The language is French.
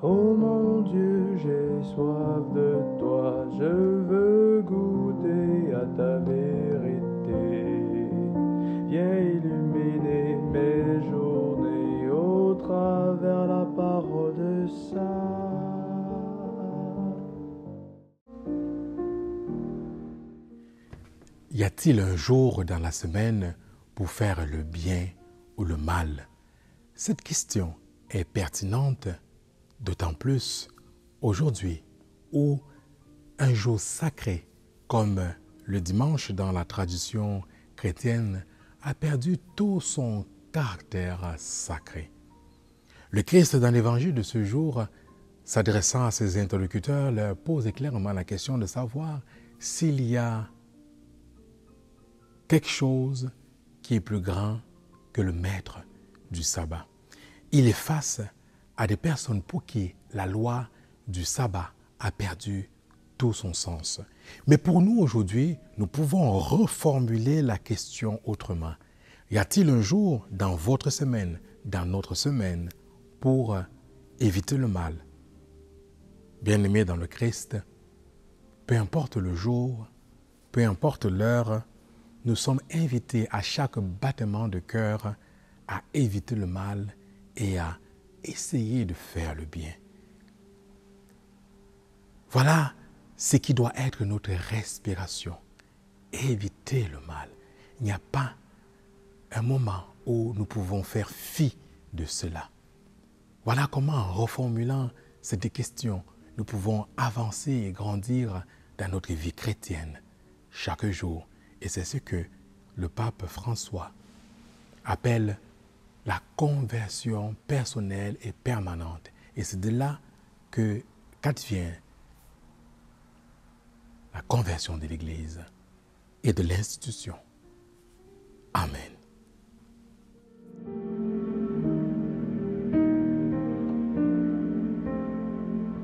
Oh mon Dieu, j'ai soif de toi, je veux goûter à ta vérité. Viens illuminer mes journées au travers la parole de ça. Y a-t-il un jour dans la semaine pour faire le bien ou le mal? Cette question est pertinente d'autant plus aujourd'hui où un jour sacré comme le dimanche dans la tradition chrétienne a perdu tout son caractère sacré. Le Christ dans l'évangile de ce jour, s'adressant à ses interlocuteurs, leur pose clairement la question de savoir s'il y a quelque chose qui est plus grand que le maître du sabbat. Il est face à des personnes pour qui la loi du sabbat a perdu tout son sens. Mais pour nous aujourd'hui, nous pouvons reformuler la question autrement. Y a-t-il un jour dans votre semaine, dans notre semaine, pour éviter le mal? Bien-aimés dans le Christ, peu importe le jour, peu importe l'heure, nous sommes invités à chaque battement de cœur à éviter le mal et à essayer de faire le bien. Voilà ce qui doit être notre respiration. Éviter le mal. Il n'y a pas un moment où nous pouvons faire fi de cela. Voilà comment, en reformulant cette question, nous pouvons avancer et grandir dans notre vie chrétienne chaque jour et c'est ce que le pape François appelle la conversion personnelle et permanente. Et c'est de là que qu'advient la conversion de l'Église et de l'institution. Amen.